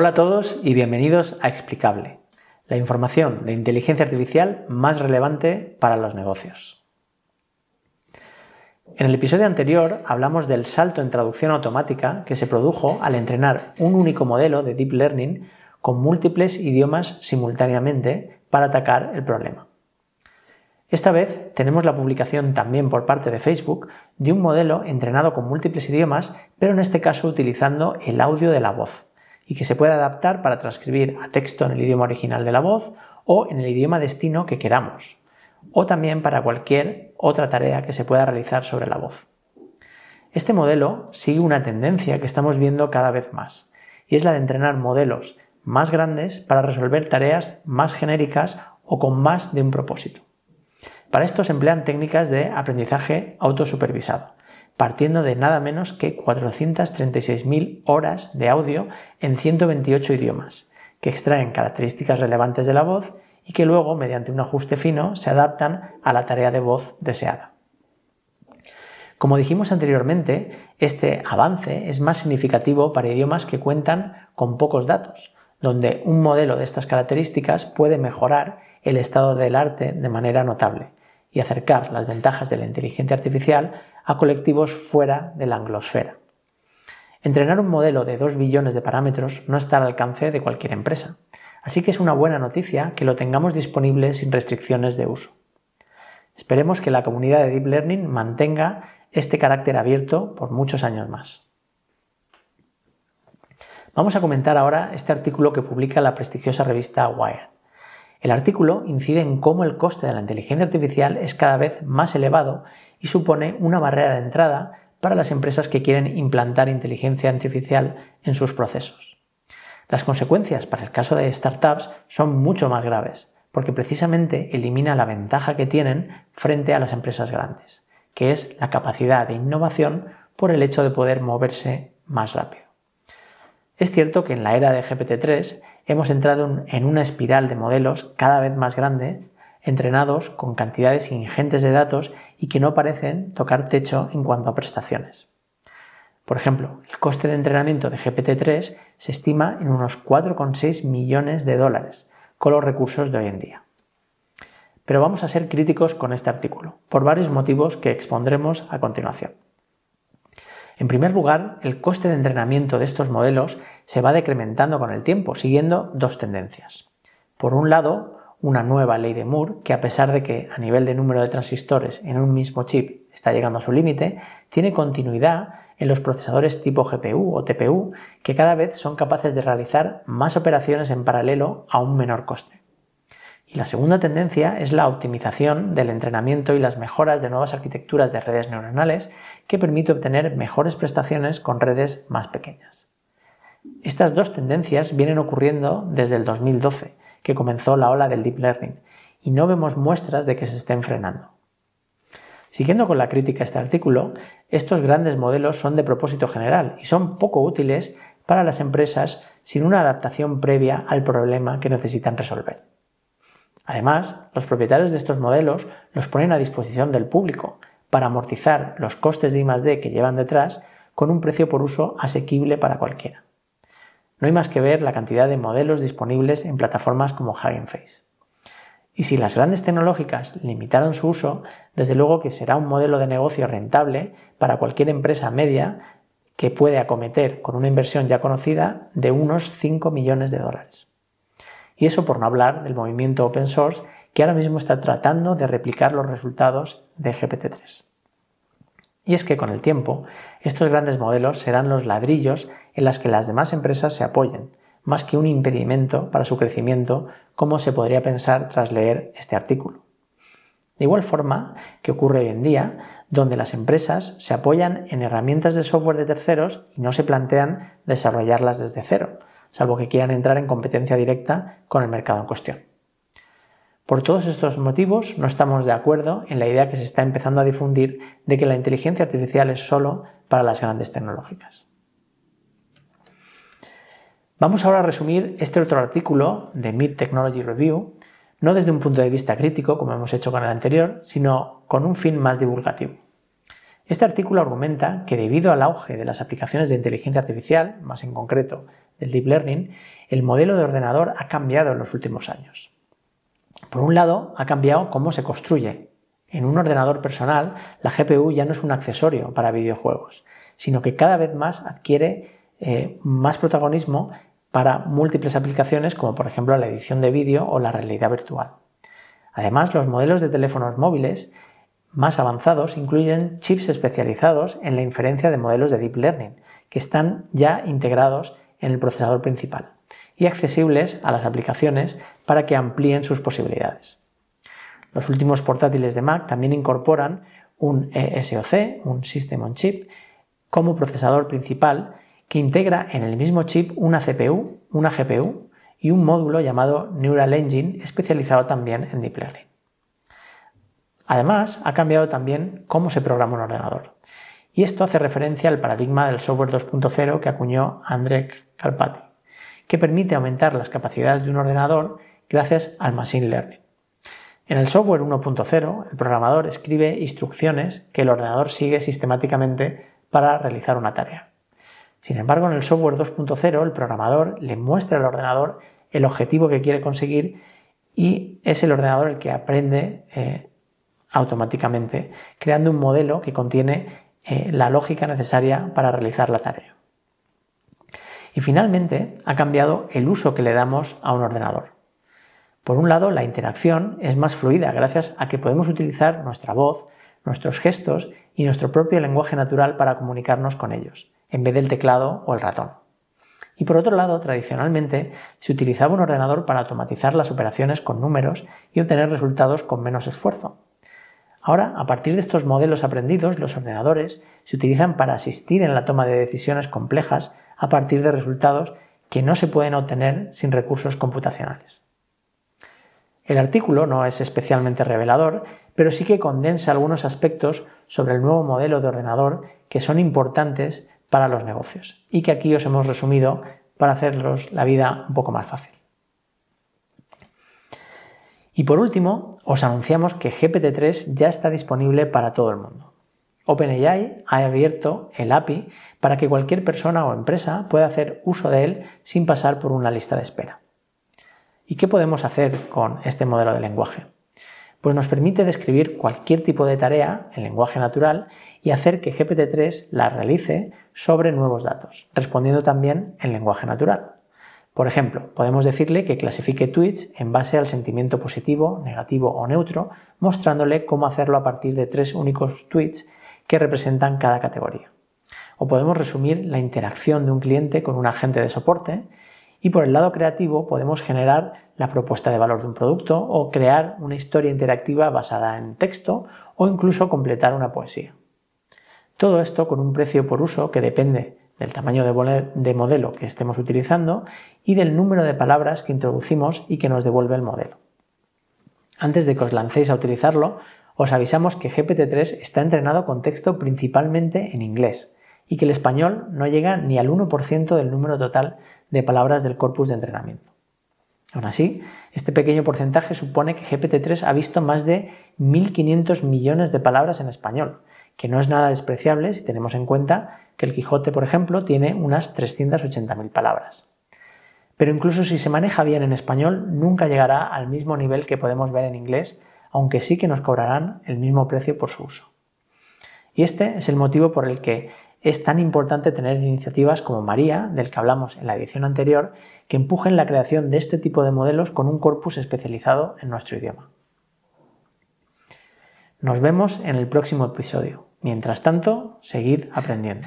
Hola a todos y bienvenidos a Explicable, la información de inteligencia artificial más relevante para los negocios. En el episodio anterior hablamos del salto en traducción automática que se produjo al entrenar un único modelo de Deep Learning con múltiples idiomas simultáneamente para atacar el problema. Esta vez tenemos la publicación también por parte de Facebook de un modelo entrenado con múltiples idiomas, pero en este caso utilizando el audio de la voz y que se puede adaptar para transcribir a texto en el idioma original de la voz o en el idioma destino que queramos, o también para cualquier otra tarea que se pueda realizar sobre la voz. Este modelo sigue una tendencia que estamos viendo cada vez más, y es la de entrenar modelos más grandes para resolver tareas más genéricas o con más de un propósito. Para esto se emplean técnicas de aprendizaje autosupervisado, partiendo de nada menos que 436.000 horas de audio en 128 idiomas, que extraen características relevantes de la voz y que luego, mediante un ajuste fino, se adaptan a la tarea de voz deseada. Como dijimos anteriormente, este avance es más significativo para idiomas que cuentan con pocos datos, donde un modelo de estas características puede mejorar el estado del arte de manera notable y acercar las ventajas de la inteligencia artificial a colectivos fuera de la anglosfera. Entrenar un modelo de 2 billones de parámetros no está al alcance de cualquier empresa, así que es una buena noticia que lo tengamos disponible sin restricciones de uso. Esperemos que la comunidad de Deep Learning mantenga este carácter abierto por muchos años más. Vamos a comentar ahora este artículo que publica la prestigiosa revista Wired. El artículo incide en cómo el coste de la inteligencia artificial es cada vez más elevado y supone una barrera de entrada para las empresas que quieren implantar inteligencia artificial en sus procesos. Las consecuencias para el caso de startups son mucho más graves, porque precisamente elimina la ventaja que tienen frente a las empresas grandes, que es la capacidad de innovación por el hecho de poder moverse más rápido. Es cierto que en la era de GPT-3 hemos entrado en una espiral de modelos cada vez más grande entrenados con cantidades ingentes de datos y que no parecen tocar techo en cuanto a prestaciones. Por ejemplo, el coste de entrenamiento de GPT-3 se estima en unos 4,6 millones de dólares con los recursos de hoy en día. Pero vamos a ser críticos con este artículo, por varios motivos que expondremos a continuación. En primer lugar, el coste de entrenamiento de estos modelos se va decrementando con el tiempo, siguiendo dos tendencias. Por un lado, una nueva ley de Moore que a pesar de que a nivel de número de transistores en un mismo chip está llegando a su límite, tiene continuidad en los procesadores tipo GPU o TPU que cada vez son capaces de realizar más operaciones en paralelo a un menor coste. Y la segunda tendencia es la optimización del entrenamiento y las mejoras de nuevas arquitecturas de redes neuronales que permite obtener mejores prestaciones con redes más pequeñas. Estas dos tendencias vienen ocurriendo desde el 2012 que comenzó la ola del deep learning y no vemos muestras de que se estén frenando. Siguiendo con la crítica a este artículo, estos grandes modelos son de propósito general y son poco útiles para las empresas sin una adaptación previa al problema que necesitan resolver. Además, los propietarios de estos modelos los ponen a disposición del público para amortizar los costes de I+D que llevan detrás con un precio por uso asequible para cualquiera. No hay más que ver la cantidad de modelos disponibles en plataformas como Hugging Face. Y si las grandes tecnológicas limitaron su uso, desde luego que será un modelo de negocio rentable para cualquier empresa media que puede acometer con una inversión ya conocida de unos 5 millones de dólares. Y eso por no hablar del movimiento open source que ahora mismo está tratando de replicar los resultados de GPT-3. Y es que con el tiempo, estos grandes modelos serán los ladrillos en los que las demás empresas se apoyen, más que un impedimento para su crecimiento, como se podría pensar tras leer este artículo. De igual forma que ocurre hoy en día, donde las empresas se apoyan en herramientas de software de terceros y no se plantean desarrollarlas desde cero, salvo que quieran entrar en competencia directa con el mercado en cuestión. Por todos estos motivos, no estamos de acuerdo en la idea que se está empezando a difundir de que la inteligencia artificial es solo para las grandes tecnológicas. Vamos ahora a resumir este otro artículo de Mid Technology Review, no desde un punto de vista crítico, como hemos hecho con el anterior, sino con un fin más divulgativo. Este artículo argumenta que debido al auge de las aplicaciones de inteligencia artificial, más en concreto del Deep Learning, el modelo de ordenador ha cambiado en los últimos años. Por un lado, ha cambiado cómo se construye. En un ordenador personal, la GPU ya no es un accesorio para videojuegos, sino que cada vez más adquiere eh, más protagonismo para múltiples aplicaciones como por ejemplo la edición de vídeo o la realidad virtual. Además, los modelos de teléfonos móviles más avanzados incluyen chips especializados en la inferencia de modelos de Deep Learning, que están ya integrados en el procesador principal y accesibles a las aplicaciones para que amplíen sus posibilidades. Los últimos portátiles de Mac también incorporan un SoC, un System on Chip, como procesador principal que integra en el mismo chip una CPU, una GPU y un módulo llamado Neural Engine especializado también en Deep Learning. Además, ha cambiado también cómo se programa un ordenador. Y esto hace referencia al paradigma del software 2.0 que acuñó Andrej Karpathy, que permite aumentar las capacidades de un ordenador gracias al Machine Learning. En el software 1.0, el programador escribe instrucciones que el ordenador sigue sistemáticamente para realizar una tarea. Sin embargo, en el software 2.0, el programador le muestra al ordenador el objetivo que quiere conseguir y es el ordenador el que aprende eh, automáticamente, creando un modelo que contiene eh, la lógica necesaria para realizar la tarea. Y finalmente, ha cambiado el uso que le damos a un ordenador. Por un lado, la interacción es más fluida gracias a que podemos utilizar nuestra voz, nuestros gestos y nuestro propio lenguaje natural para comunicarnos con ellos, en vez del teclado o el ratón. Y por otro lado, tradicionalmente se utilizaba un ordenador para automatizar las operaciones con números y obtener resultados con menos esfuerzo. Ahora, a partir de estos modelos aprendidos, los ordenadores se utilizan para asistir en la toma de decisiones complejas a partir de resultados que no se pueden obtener sin recursos computacionales. El artículo no es especialmente revelador, pero sí que condensa algunos aspectos sobre el nuevo modelo de ordenador que son importantes para los negocios y que aquí os hemos resumido para hacerlos la vida un poco más fácil. Y por último, os anunciamos que GPT-3 ya está disponible para todo el mundo. OpenAI ha abierto el API para que cualquier persona o empresa pueda hacer uso de él sin pasar por una lista de espera. ¿Y qué podemos hacer con este modelo de lenguaje? Pues nos permite describir cualquier tipo de tarea en lenguaje natural y hacer que GPT-3 la realice sobre nuevos datos, respondiendo también en lenguaje natural. Por ejemplo, podemos decirle que clasifique tweets en base al sentimiento positivo, negativo o neutro, mostrándole cómo hacerlo a partir de tres únicos tweets que representan cada categoría. O podemos resumir la interacción de un cliente con un agente de soporte y por el lado creativo podemos generar la propuesta de valor de un producto o crear una historia interactiva basada en texto o incluso completar una poesía. Todo esto con un precio por uso que depende del tamaño de, modelo que estemos utilizando y del número de palabras que introducimos y que nos devuelve el modelo. Antes de que os lancéis a utilizarlo, os avisamos que GPT-3 está entrenado con texto principalmente en inglés y que el español no llega ni al 1% del número total de palabras del corpus de entrenamiento. Aún así, este pequeño porcentaje supone que GPT-3 ha visto más de 1.500 millones de palabras en español, que no es nada despreciable si tenemos en cuenta que el Quijote, por ejemplo, tiene unas 380.000 palabras. Pero incluso si se maneja bien en español, nunca llegará al mismo nivel que podemos ver en inglés, aunque sí que nos cobrarán el mismo precio por su uso. Y este es el motivo por el que es tan importante tener iniciativas como María, del que hablamos en la edición anterior, que empujen la creación de este tipo de modelos con un corpus especializado en nuestro idioma. Nos vemos en el próximo episodio. Mientras tanto, seguid aprendiendo.